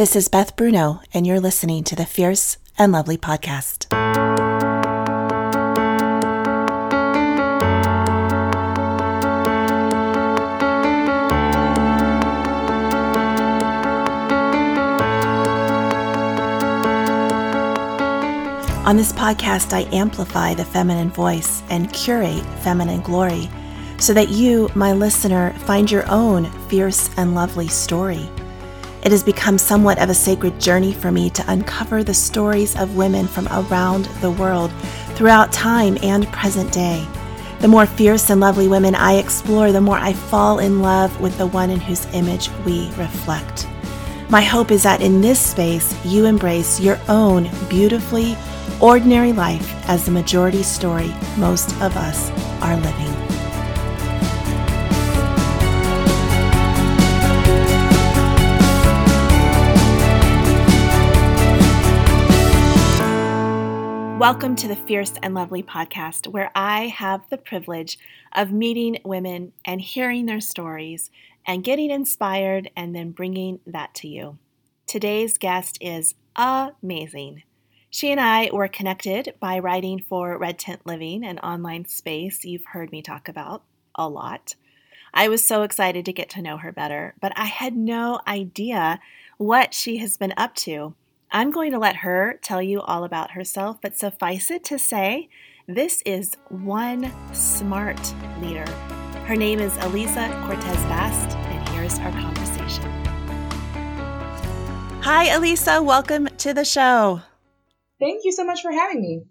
This is Beth Bruno, and you're listening to the Fierce and Lovely podcast. On this podcast, I amplify the feminine voice and curate feminine glory so that you, my listener, find your own fierce and lovely story. It has become somewhat of a sacred journey for me to uncover the stories of women from around the world throughout time and present day. The more fierce and lovely women I explore, the more I fall in love with the one in whose image we reflect. My hope is that in this space, you embrace your own beautifully ordinary life as the majority story most of us are living. Welcome to the Fierce and Lovely podcast, where I have the privilege of meeting women and hearing their stories and getting inspired and then bringing that to you. Today's guest is amazing. She and I were connected by writing for Red Tent Living, an online space you've heard me talk about a lot. I was so excited to get to know her better, but I had no idea what she has been up to. I'm going to let her tell you all about herself, but suffice it to say, this is one smart leader. Her name is Elisa Cortez Bast, and here's our conversation. Hi, Elisa. Welcome to the show. Thank you so much for having me.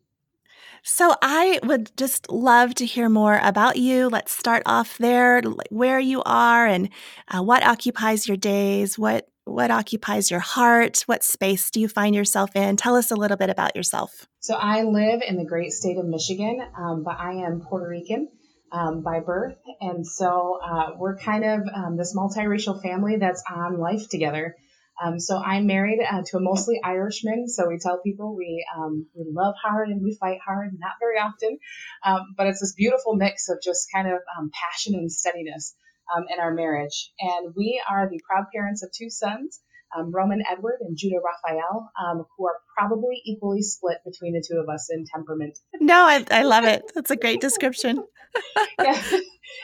So, I would just love to hear more about you. Let's start off there, where you are and uh, what occupies your days, what what occupies your heart, what space do you find yourself in? Tell us a little bit about yourself. So, I live in the great state of Michigan, um, but I am Puerto Rican. Um, by birth. And so uh, we're kind of um, this multiracial family that's on life together. Um, so I'm married uh, to a mostly Irishman. So we tell people we um, we love hard and we fight hard, not very often, um, but it's this beautiful mix of just kind of passion and steadiness um, in our marriage. And we are the proud parents of two sons. Um, Roman Edward and Judah Raphael, who are probably equally split between the two of us in temperament. No, I, I love it. That's a great description. yeah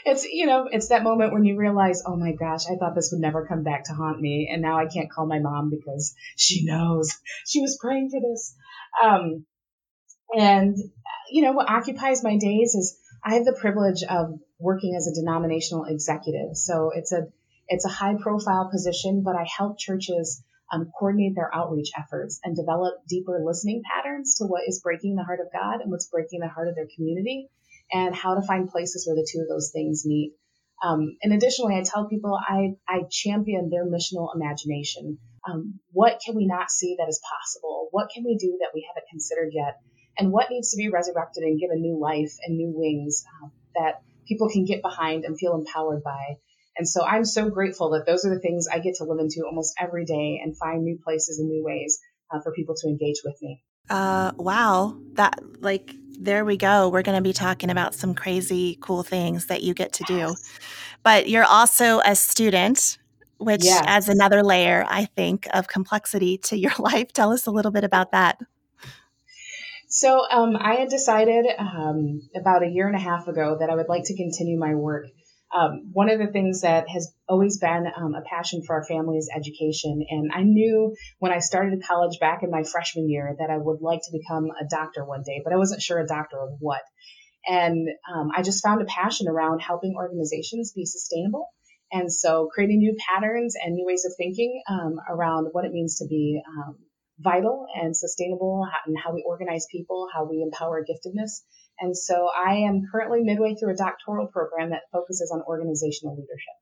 it's you know it's that moment when you realize oh my gosh i thought this would never come back to haunt me and now i can't call my mom because she knows she was praying for this um, and you know what occupies my days is i have the privilege of working as a denominational executive so it's a it's a high profile position but i help churches um, coordinate their outreach efforts and develop deeper listening patterns to what is breaking the heart of god and what's breaking the heart of their community and how to find places where the two of those things meet. Um, and additionally, I tell people I, I champion their missional imagination. Um, what can we not see that is possible? What can we do that we haven't considered yet? And what needs to be resurrected and given new life and new wings uh, that people can get behind and feel empowered by? And so I'm so grateful that those are the things I get to live into almost every day and find new places and new ways uh, for people to engage with me. Uh, wow. That, like, there we go. We're going to be talking about some crazy cool things that you get to do. But you're also a student, which yes. adds another layer, I think, of complexity to your life. Tell us a little bit about that. So, um, I had decided um, about a year and a half ago that I would like to continue my work um, one of the things that has always been um, a passion for our family is education. And I knew when I started college back in my freshman year that I would like to become a doctor one day, but I wasn't sure a doctor of what. And um, I just found a passion around helping organizations be sustainable. And so creating new patterns and new ways of thinking um, around what it means to be um, vital and sustainable and how we organize people, how we empower giftedness. And so I am currently midway through a doctoral program that focuses on organizational leadership.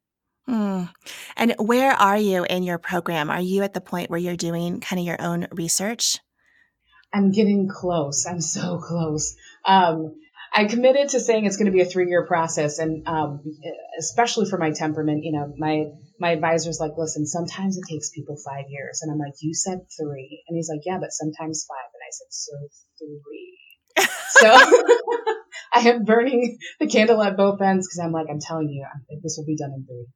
Mm. And where are you in your program? Are you at the point where you're doing kind of your own research? I'm getting close. I'm so close. Um, I committed to saying it's going to be a three year process, and um, especially for my temperament, you know, my my advisor's like, listen, sometimes it takes people five years, and I'm like, you said three, and he's like, yeah, but sometimes five, and I said, so three. So I am burning the candle at both ends because I'm like, I'm telling you, this will be done in three.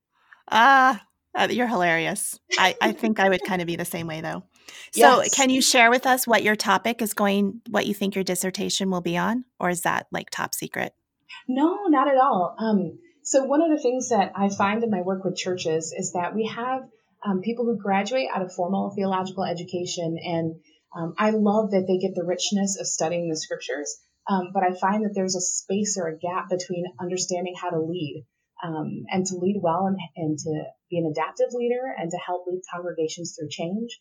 Ah, Uh, you're hilarious. I, I think I would kind of be the same way though. So, yes. can you share with us what your topic is going, what you think your dissertation will be on, or is that like top secret? No, not at all. Um, so, one of the things that I find in my work with churches is that we have um, people who graduate out of formal theological education, and um, I love that they get the richness of studying the scriptures. Um, but I find that there's a space or a gap between understanding how to lead um, and to lead well and, and to be an adaptive leader and to help lead congregations through change.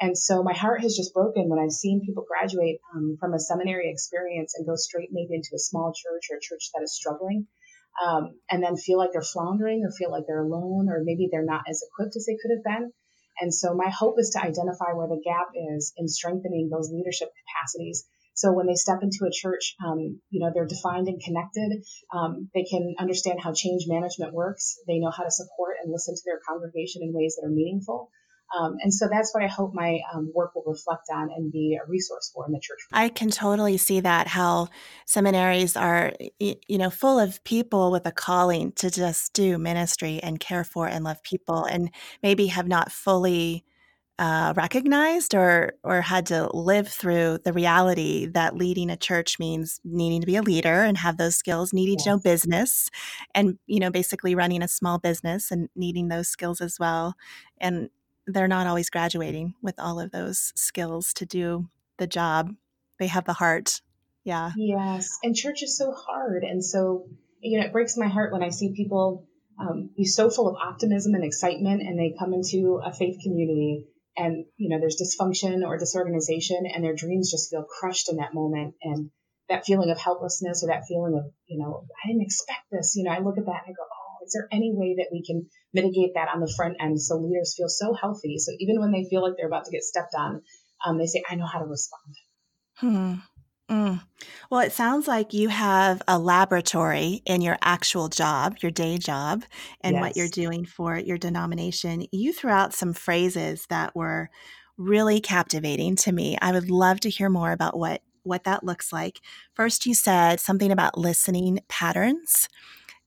And so my heart has just broken when I've seen people graduate um, from a seminary experience and go straight maybe into a small church or a church that is struggling. Um, and then feel like they're floundering or feel like they're alone or maybe they're not as equipped as they could have been. And so my hope is to identify where the gap is in strengthening those leadership capacities so when they step into a church, um, you know, they're defined and connected. Um, they can understand how change management works. They know how to support and listen to their congregation in ways that are meaningful. Um, and so that's what I hope my um, work will reflect on and be a resource for in the church. I can totally see that how seminaries are, you know, full of people with a calling to just do ministry and care for and love people, and maybe have not fully uh, recognized or or had to live through the reality that leading a church means needing to be a leader and have those skills, needing yes. to know business, and you know basically running a small business and needing those skills as well. And they're not always graduating with all of those skills to do the job. They have the heart. Yeah. Yes, and church is so hard, and so you know it breaks my heart when I see people um, be so full of optimism and excitement, and they come into a faith community and you know there's dysfunction or disorganization and their dreams just feel crushed in that moment and that feeling of helplessness or that feeling of you know i didn't expect this you know i look at that and i go is there any way that we can mitigate that on the front end so leaders feel so healthy so even when they feel like they're about to get stepped on um, they say i know how to respond hmm. Mm. Well, it sounds like you have a laboratory in your actual job, your day job, and yes. what you're doing for your denomination. You threw out some phrases that were really captivating to me. I would love to hear more about what what that looks like. First, you said something about listening patterns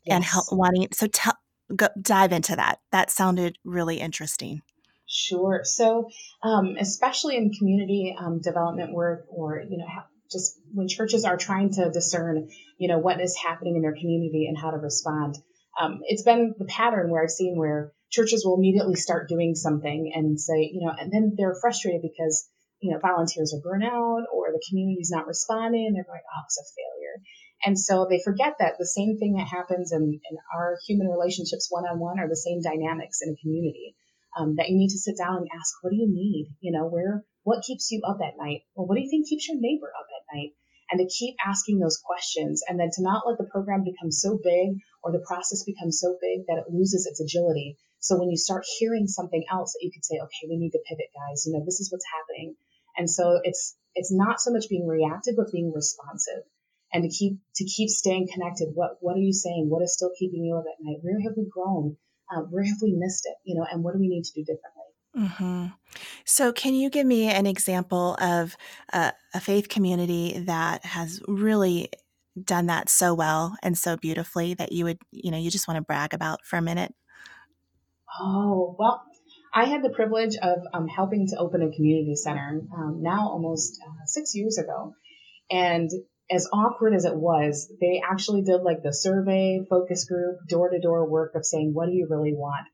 yes. and help wanting. So, tell, go, dive into that. That sounded really interesting. Sure. So, um, especially in community um, development work, or you know, just when churches are trying to discern, you know, what is happening in their community and how to respond. Um, it's been the pattern where I've seen where churches will immediately start doing something and say, you know, and then they're frustrated because, you know, volunteers are burnt out or the community's not responding and they're going, oh, it's a failure. And so they forget that the same thing that happens in, in our human relationships one on one are the same dynamics in a community. Um, that you need to sit down and ask, what do you need? You know, where what keeps you up at night? Well, what do you think keeps your neighbor up at night? And to keep asking those questions and then to not let the program become so big or the process become so big that it loses its agility. So when you start hearing something else that you could say, okay, we need to pivot, guys. You know, this is what's happening. And so it's it's not so much being reactive, but being responsive and to keep to keep staying connected. What what are you saying? What is still keeping you up at night? Where have we grown? Uh, where have we missed it? You know, and what do we need to do differently? hmm So, can you give me an example of a, a faith community that has really done that so well and so beautifully that you would, you know, you just want to brag about for a minute? Oh, well, I had the privilege of um, helping to open a community center um, now almost uh, six years ago. And as awkward as it was, they actually did like the survey, focus group, door to door work of saying, what do you really want?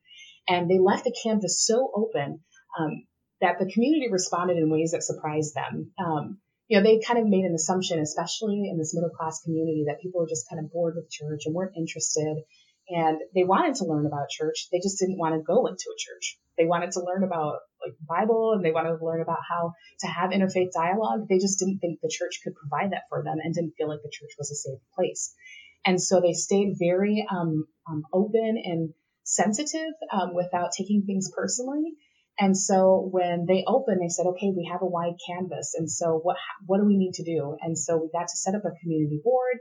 And they left the canvas so open um, that the community responded in ways that surprised them. Um, you know, they kind of made an assumption, especially in this middle class community, that people were just kind of bored with church and weren't interested. And they wanted to learn about church. They just didn't want to go into a church. They wanted to learn about like Bible and they wanted to learn about how to have interfaith dialogue. They just didn't think the church could provide that for them and didn't feel like the church was a safe place. And so they stayed very um, um, open and sensitive um, without taking things personally. And so when they opened, they said, okay, we have a wide canvas. And so what, what do we need to do? And so we got to set up a community board.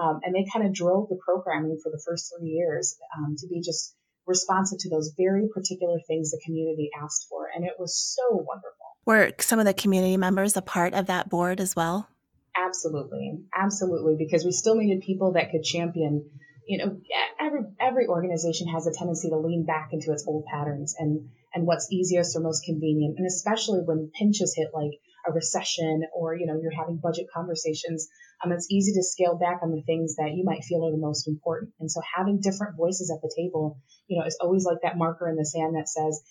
Um, and they kind of drove the programming for the first three years um, to be just responsive to those very particular things the community asked for. And it was so wonderful. Were some of the community members a part of that board as well? Absolutely. Absolutely. Because we still needed people that could champion you know, every every organization has a tendency to lean back into its old patterns and and what's easiest or most convenient, and especially when pinches hit like a recession or you know you're having budget conversations um, it's easy to scale back on the things that you might feel are the most important. And so having different voices at the table you know is always like that marker in the sand that says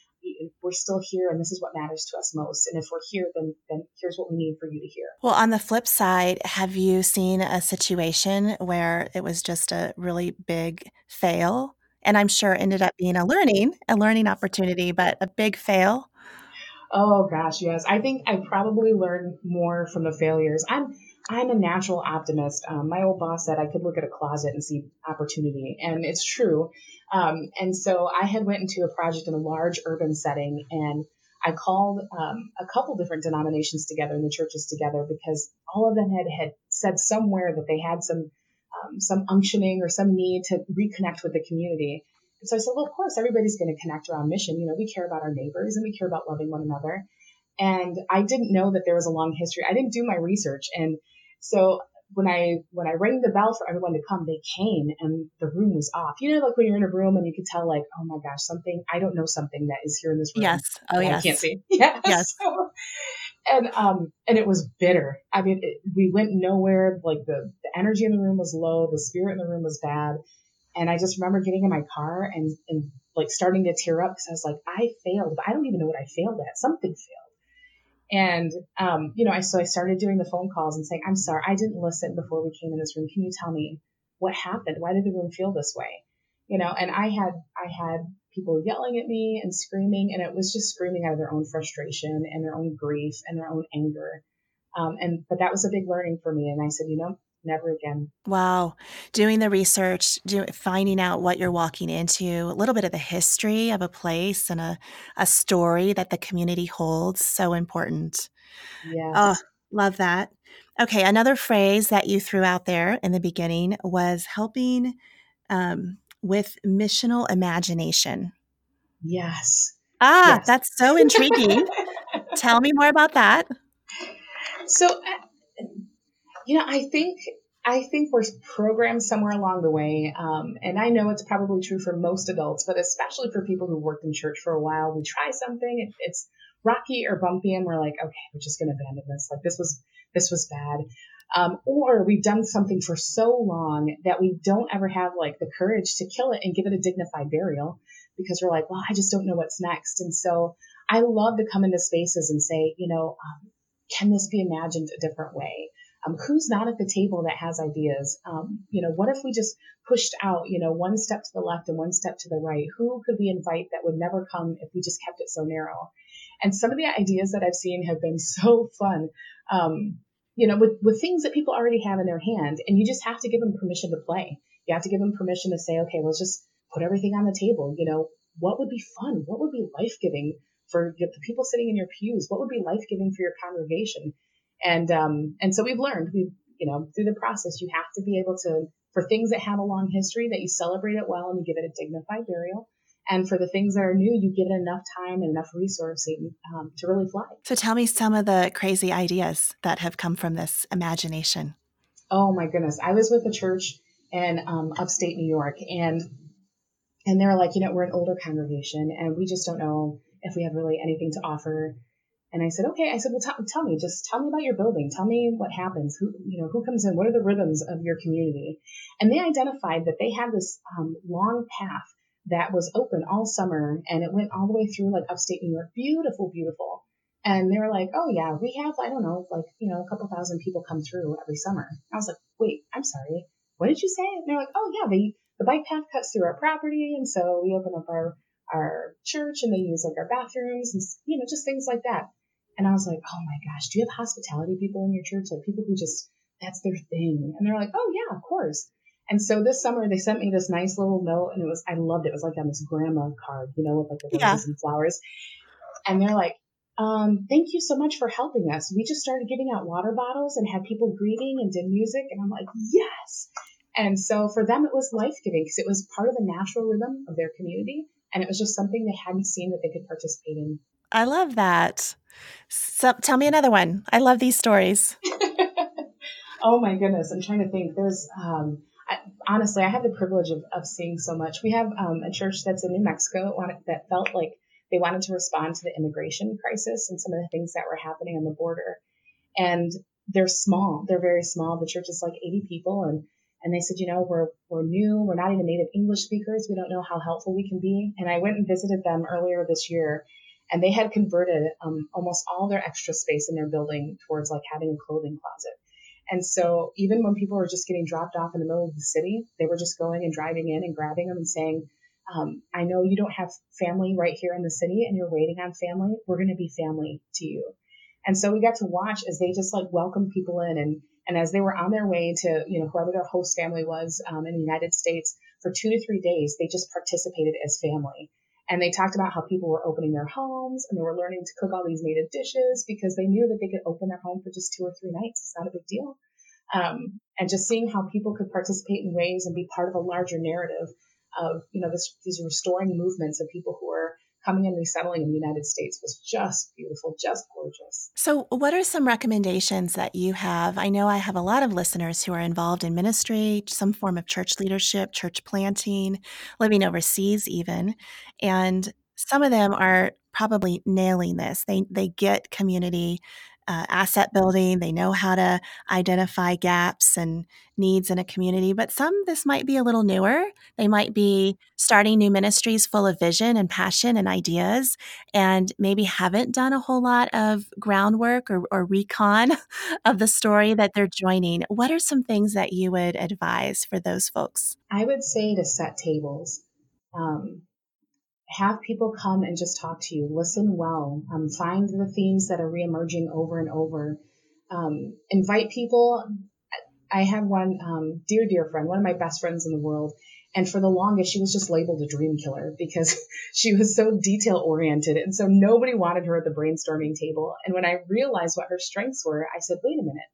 we're still here and this is what matters to us most. And if we're here then then here's what we need for you to hear. Well on the flip side have you seen a situation where it was just a really big fail? And i'm sure ended up being a learning a learning opportunity but a big fail Oh gosh, yes. I think I probably learned more from the failures. I'm I'm a natural optimist. Um, my old boss said I could look at a closet and see opportunity, and it's true. Um, and so I had went into a project in a large urban setting, and I called um, a couple different denominations together and the churches together because all of them had had said somewhere that they had some um, some unctioning or some need to reconnect with the community. And so I said, well, of course, everybody's going to connect around mission. You know, we care about our neighbors and we care about loving one another. And I didn't know that there was a long history. I didn't do my research. And so when I when I rang the bell for everyone to come, they came and the room was off. You know, like when you're in a room and you could tell, like, oh my gosh, something I don't know something that is here in this room. Yes. Oh yes. I can't see. Yes. Yes. So, and um and it was bitter. I mean, it, we went nowhere. Like the the energy in the room was low. The spirit in the room was bad. And I just remember getting in my car and, and like starting to tear up because I was like, I failed, but I don't even know what I failed at. Something failed. And, um, you know, I, so I started doing the phone calls and saying, I'm sorry, I didn't listen before we came in this room. Can you tell me what happened? Why did the room feel this way? You know, and I had, I had people yelling at me and screaming and it was just screaming out of their own frustration and their own grief and their own anger. Um, and, but that was a big learning for me. And I said, you know, never again. Wow. Doing the research, do, finding out what you're walking into, a little bit of the history of a place and a, a story that the community holds. So important. Yeah. Oh, love that. Okay. Another phrase that you threw out there in the beginning was helping um, with missional imagination. Yes. Ah, yes. that's so intriguing. Tell me more about that. So, you know, I think I think we're programmed somewhere along the way, um, and I know it's probably true for most adults, but especially for people who worked in church for a while. We try something, it's rocky or bumpy, and we're like, okay, we're just going to abandon this. Like this was this was bad. Um, or we've done something for so long that we don't ever have like the courage to kill it and give it a dignified burial because we're like, well, I just don't know what's next. And so I love to come into spaces and say, you know, um, can this be imagined a different way? Um, who's not at the table that has ideas? Um, you know, what if we just pushed out, you know, one step to the left and one step to the right? Who could we invite that would never come if we just kept it so narrow? And some of the ideas that I've seen have been so fun. Um, you know, with, with things that people already have in their hand, and you just have to give them permission to play. You have to give them permission to say, okay, let's just put everything on the table. You know, what would be fun? What would be life giving for the people sitting in your pews? What would be life giving for your congregation? And um, and so we've learned we you know through the process you have to be able to for things that have a long history that you celebrate it well and you give it a dignified burial. And for the things that are new, you give it enough time and enough resourcing um, to really fly. So tell me some of the crazy ideas that have come from this imagination. Oh my goodness. I was with a church in um, upstate New York and and they're like, you know, we're an older congregation and we just don't know if we have really anything to offer and I said, okay. I said, well, t- tell me, just tell me about your building. Tell me what happens. Who, you know, who comes in? What are the rhythms of your community? And they identified that they had this um, long path that was open all summer, and it went all the way through like upstate New York. Beautiful, beautiful. And they were like, oh yeah, we have, I don't know, like you know, a couple thousand people come through every summer. I was like, wait, I'm sorry. What did you say? And they're like, oh yeah, they the bike path cuts through our property, and so we open up our our church and they use like our bathrooms and you know just things like that. And I was like, oh my gosh, do you have hospitality people in your church? Like people who just, that's their thing. And they're like, oh yeah, of course. And so this summer they sent me this nice little note and it was, I loved it. It was like on this grandma card, you know, with like the roses yeah. and flowers. And they're like, um, thank you so much for helping us. We just started giving out water bottles and had people greeting and did music. And I'm like, yes. And so for them, it was life giving because it was part of the natural rhythm of their community. And it was just something they hadn't seen that they could participate in I love that. So, tell me another one. I love these stories. oh my goodness, I'm trying to think. There's, um, I, honestly, I have the privilege of, of seeing so much. We have um, a church that's in New Mexico that felt like they wanted to respond to the immigration crisis and some of the things that were happening on the border. And they're small. They're very small. The church is like 80 people and and they said, you know, we're we're new, we're not even native English speakers, we don't know how helpful we can be. And I went and visited them earlier this year, and they had converted um, almost all their extra space in their building towards like having a clothing closet. And so even when people were just getting dropped off in the middle of the city, they were just going and driving in and grabbing them and saying, um, I know you don't have family right here in the city and you're waiting on family. We're going to be family to you. And so we got to watch as they just like welcomed people in and and as they were on their way to, you know, whoever their host family was um, in the United States for two to three days, they just participated as family. And they talked about how people were opening their homes and they were learning to cook all these native dishes because they knew that they could open their home for just two or three nights. It's not a big deal. Um, and just seeing how people could participate in ways and be part of a larger narrative of, you know, this, these restoring movements of people who are coming and resettling in the United States was just beautiful, just gorgeous. So, what are some recommendations that you have? I know I have a lot of listeners who are involved in ministry, some form of church leadership, church planting, living overseas, even. And some of them are probably nailing this. They, they get community uh, asset building. They know how to identify gaps and needs in a community. But some, this might be a little newer. They might be starting new ministries full of vision and passion and ideas, and maybe haven't done a whole lot of groundwork or, or recon of the story that they're joining. What are some things that you would advise for those folks? I would say to set tables. Um, have people come and just talk to you. Listen well. Um, find the themes that are reemerging over and over. Um, invite people. I have one um, dear, dear friend, one of my best friends in the world. And for the longest, she was just labeled a dream killer because she was so detail oriented. And so nobody wanted her at the brainstorming table. And when I realized what her strengths were, I said, wait a minute,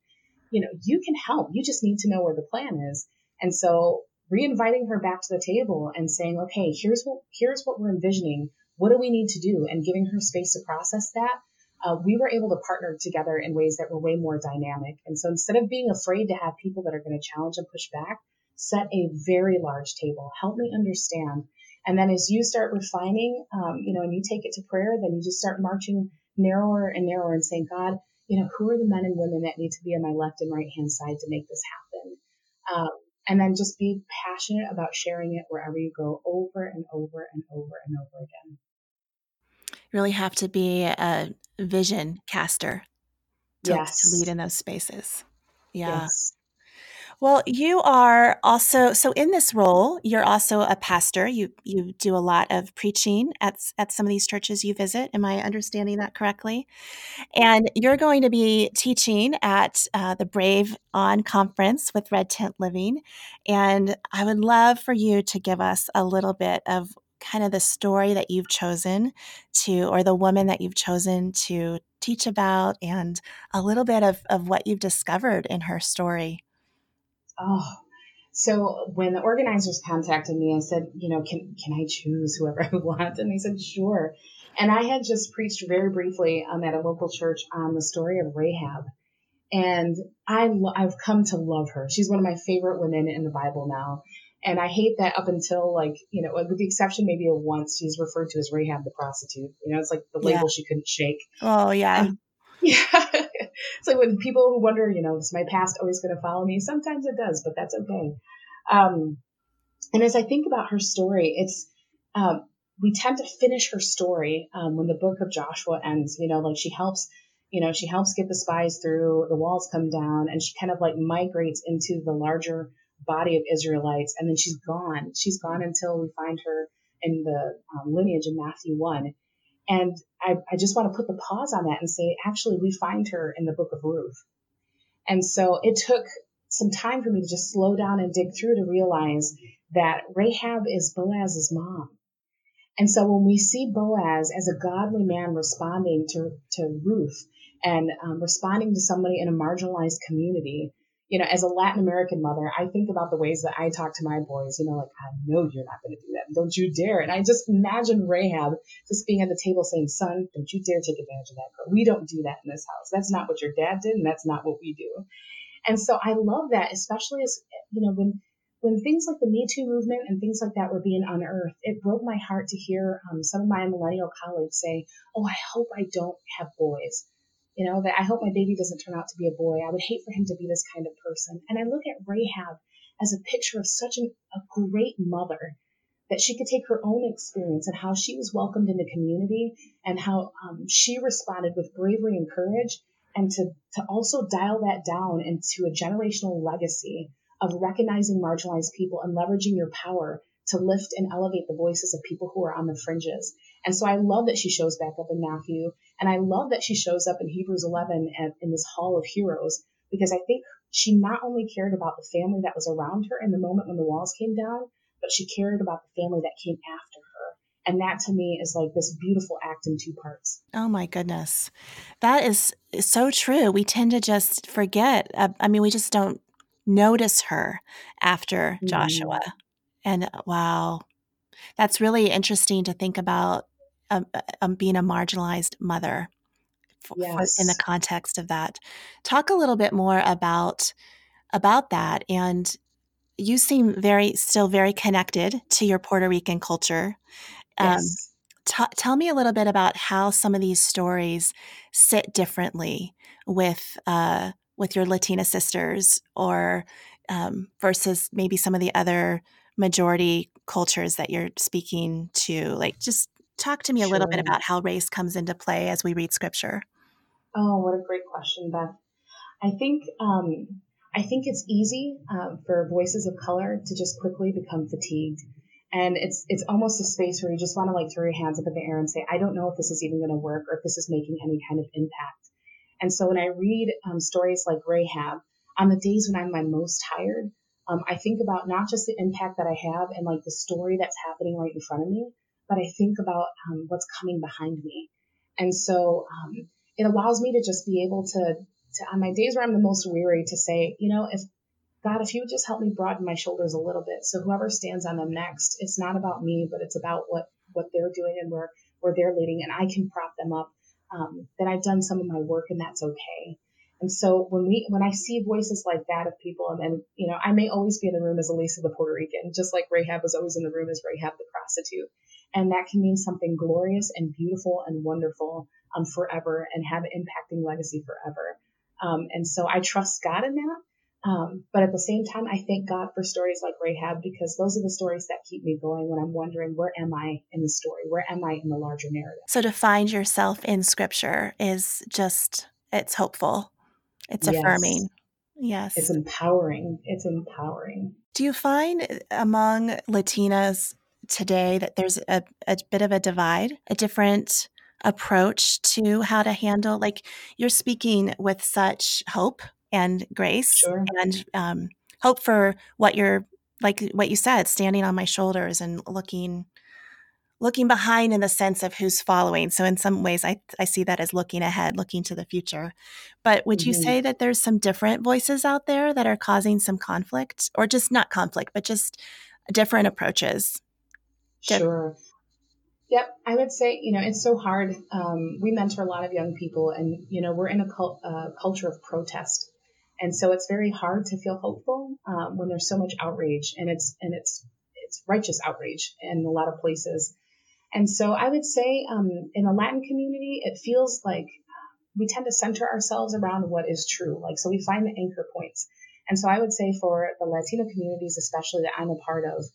you know, you can help. You just need to know where the plan is. And so reinviting her back to the table and saying, okay, here's what, here's what we're envisioning. What do we need to do? And giving her space to process that. Uh, we were able to partner together in ways that were way more dynamic. And so instead of being afraid to have people that are going to challenge and push back, set a very large table. Help me understand. And then as you start refining, um, you know, and you take it to prayer, then you just start marching narrower and narrower and saying, God, you know, who are the men and women that need to be on my left and right hand side to make this happen? Um, and then just be passionate about sharing it wherever you go over and over and over and over again. You really have to be a vision caster to, yes. to lead in those spaces. Yeah. Yes. Well, you are also so in this role, you're also a pastor. You you do a lot of preaching at at some of these churches you visit. Am I understanding that correctly? And you're going to be teaching at uh, the Brave On conference with Red Tent Living. And I would love for you to give us a little bit of kind of the story that you've chosen to, or the woman that you've chosen to teach about, and a little bit of, of what you've discovered in her story. Oh, so when the organizers contacted me, I said, you know, can can I choose whoever I want? And they said, sure. And I had just preached very briefly um, at a local church on the story of Rahab, and I lo- I've come to love her. She's one of my favorite women in the Bible now. And I hate that up until like, you know, with the exception maybe of once, she's referred to as Rahab the prostitute. You know, it's like the label yeah. she couldn't shake. Oh yeah. And, yeah. it's like when people who wonder, you know, is my past always going to follow me? Sometimes it does, but that's okay. Um, and as I think about her story, it's um, we tend to finish her story um, when the book of Joshua ends. You know, like she helps, you know, she helps get the spies through, the walls come down, and she kind of like migrates into the larger body of Israelites, and then she's gone. She's gone until we find her in the um, lineage in Matthew one. And I, I just want to put the pause on that and say, actually, we find her in the book of Ruth. And so it took some time for me to just slow down and dig through to realize that Rahab is Boaz's mom. And so when we see Boaz as a godly man responding to, to Ruth and um, responding to somebody in a marginalized community, you know, as a Latin American mother, I think about the ways that I talk to my boys, you know, like, I know you're not going to do that. Don't you dare. And I just imagine Rahab just being at the table saying, son, don't you dare take advantage of that girl. We don't do that in this house. That's not what your dad did. And that's not what we do. And so I love that, especially as, you know, when, when things like the Me Too movement and things like that were being unearthed, it broke my heart to hear um, some of my millennial colleagues say, "Oh, I hope I don't have boys." You know, that I hope my baby doesn't turn out to be a boy. I would hate for him to be this kind of person. And I look at Rahab as a picture of such an, a great mother that she could take her own experience and how she was welcomed in the community and how um, she responded with bravery and courage and to, to also dial that down into a generational legacy of recognizing marginalized people and leveraging your power to lift and elevate the voices of people who are on the fringes. And so I love that she shows back up in Matthew, and I love that she shows up in Hebrews 11 at, in this hall of heroes, because I think she not only cared about the family that was around her in the moment when the walls came down, but she cared about the family that came after her. And that to me is like this beautiful act in two parts. Oh my goodness. That is so true. We tend to just forget. Uh, I mean, we just don't notice her after mm-hmm. Joshua. And uh, wow, that's really interesting to think about um, uh, um, being a marginalized mother yes. in the context of that. Talk a little bit more about about that and you seem very still very connected to your Puerto Rican culture. Um, yes. Um, t- tell me a little bit about how some of these stories sit differently with uh, with your Latina sisters, or um, versus maybe some of the other majority cultures that you're speaking to. Like, just talk to me a little bit about how race comes into play as we read scripture. Oh, what a great question, Beth. I think um, I think it's easy um, for voices of color to just quickly become fatigued. And it's it's almost a space where you just want to like throw your hands up in the air and say, I don't know if this is even going to work or if this is making any kind of impact. And so when I read um, stories like Rahab, on the days when I'm my most tired, um, I think about not just the impact that I have and like the story that's happening right in front of me, but I think about um, what's coming behind me. And so um, it allows me to just be able to to on my days where I'm the most weary to say, you know, if God, if you would just help me broaden my shoulders a little bit, so whoever stands on them next, it's not about me, but it's about what what they're doing and where where they're leading, and I can prop them up. Um, then I've done some of my work, and that's okay. And so when we when I see voices like that of people, and then you know, I may always be in the room as Elisa the Puerto Rican, just like Rahab was always in the room as Rahab the prostitute, and that can mean something glorious and beautiful and wonderful um, forever, and have an impacting legacy forever. Um, and so I trust God in that. Um, but at the same time, I thank God for stories like Rahab because those are the stories that keep me going when I'm wondering, where am I in the story? Where am I in the larger narrative? So to find yourself in scripture is just, it's hopeful, it's yes. affirming. Yes. It's empowering. It's empowering. Do you find among Latinas today that there's a, a bit of a divide, a different approach to how to handle like you're speaking with such hope and grace sure. and um, hope for what you're like what you said standing on my shoulders and looking looking behind in the sense of who's following so in some ways i, I see that as looking ahead looking to the future but would mm-hmm. you say that there's some different voices out there that are causing some conflict or just not conflict but just different approaches sure Yep, I would say you know it's so hard. Um, we mentor a lot of young people, and you know we're in a cult, uh, culture of protest, and so it's very hard to feel hopeful um, when there's so much outrage, and it's and it's it's righteous outrage in a lot of places. And so I would say um, in the Latin community, it feels like we tend to center ourselves around what is true. Like so, we find the anchor points. And so I would say for the Latino communities, especially that I'm a part of,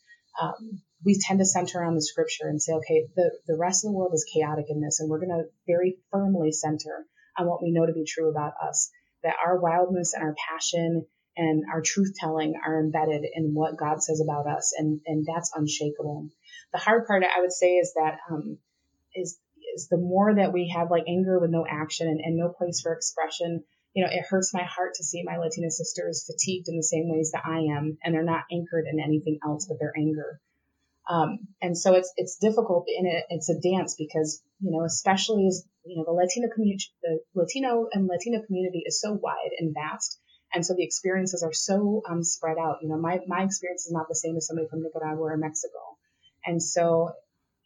um, we tend to center on the scripture and say, okay, the, the rest of the world is chaotic in this, and we're going to very firmly center on what we know to be true about us, that our wildness and our passion and our truth telling are embedded in what God says about us, and, and that's unshakable. The hard part, I would say, is that um, is is the more that we have like anger with no action and, and no place for expression, you know, it hurts my heart to see my Latina sisters fatigued in the same ways that I am, and they're not anchored in anything else but their anger. Um, and so it's it's difficult and it, it's a dance because you know especially as you know the Latino community the Latino and Latina community is so wide and vast and so the experiences are so um, spread out you know my my experience is not the same as somebody from Nicaragua or Mexico and so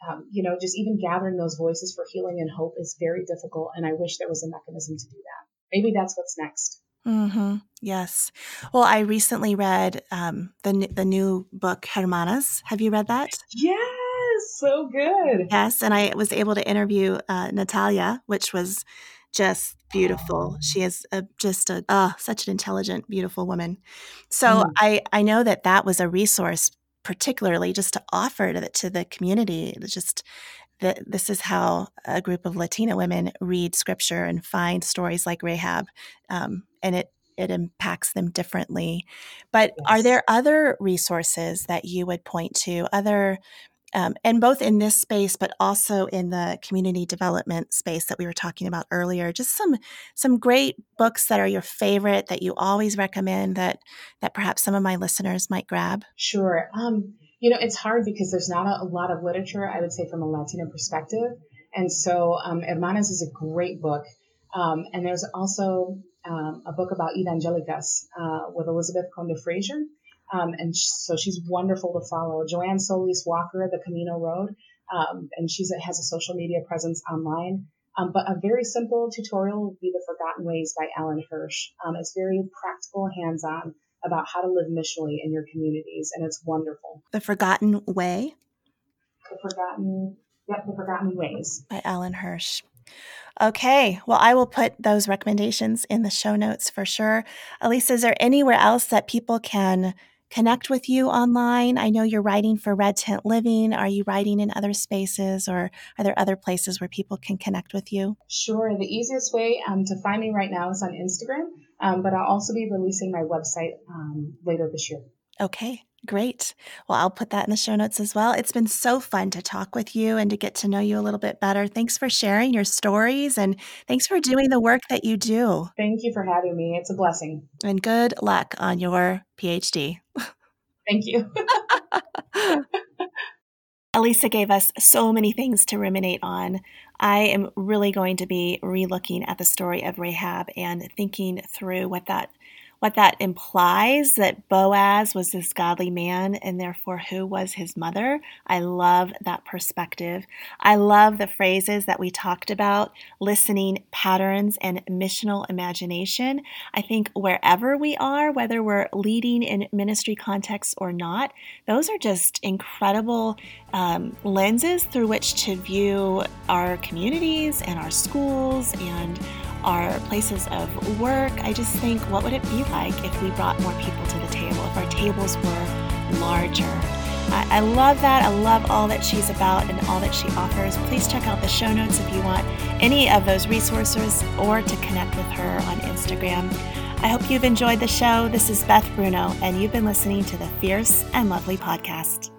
um, you know just even gathering those voices for healing and hope is very difficult and I wish there was a mechanism to do that maybe that's what's next Mm-hmm. Yes. Well, I recently read um, the the new book Hermanas. Have you read that? Yes, so good. Yes, and I was able to interview uh, Natalia, which was just beautiful. She is a, just a uh, such an intelligent, beautiful woman. So mm. I I know that that was a resource, particularly just to offer to the, to the community. Just that this is how a group of Latina women read scripture and find stories like Rahab, um, and it it impacts them differently. But yes. are there other resources that you would point to, other um, and both in this space but also in the community development space that we were talking about earlier just some some great books that are your favorite that you always recommend that that perhaps some of my listeners might grab. Sure. Um, you know it's hard because there's not a, a, lot of literature i would say from a latino perspective. And so um, hermanas is a great book. Um, and there's also um, a book about evangelicas uh, with elizabeth conde frazier um, and sh- so she's wonderful to follow. Joanne Solis Walker, The Camino Road, um, and she has a social media presence online. Um, but a very simple tutorial would be The Forgotten Ways by Alan Hirsch. Um, it's very practical, hands on about how to live missionally in your communities, and it's wonderful. The Forgotten Way? The Forgotten, yep, The Forgotten Ways. By Alan Hirsch. Okay, well, I will put those recommendations in the show notes for sure. Elisa, is there anywhere else that people can connect with you online? I know you're writing for Red Tent Living. Are you writing in other spaces or are there other places where people can connect with you? Sure. The easiest way um, to find me right now is on Instagram, um, but I'll also be releasing my website um, later this year. Okay. Great. Well, I'll put that in the show notes as well. It's been so fun to talk with you and to get to know you a little bit better. Thanks for sharing your stories and thanks for doing the work that you do. Thank you for having me. It's a blessing. And good luck on your PhD. Thank you. Elisa gave us so many things to ruminate on. I am really going to be relooking at the story of Rahab and thinking through what that what that implies that Boaz was this godly man and therefore who was his mother. I love that perspective. I love the phrases that we talked about listening patterns and missional imagination. I think wherever we are, whether we're leading in ministry contexts or not, those are just incredible um, lenses through which to view our communities and our schools and our places of work. I just think, what would it be like if we brought more people to the table, if our tables were larger? I, I love that. I love all that she's about and all that she offers. Please check out the show notes if you want any of those resources or to connect with her on Instagram. I hope you've enjoyed the show. This is Beth Bruno, and you've been listening to the Fierce and Lovely podcast.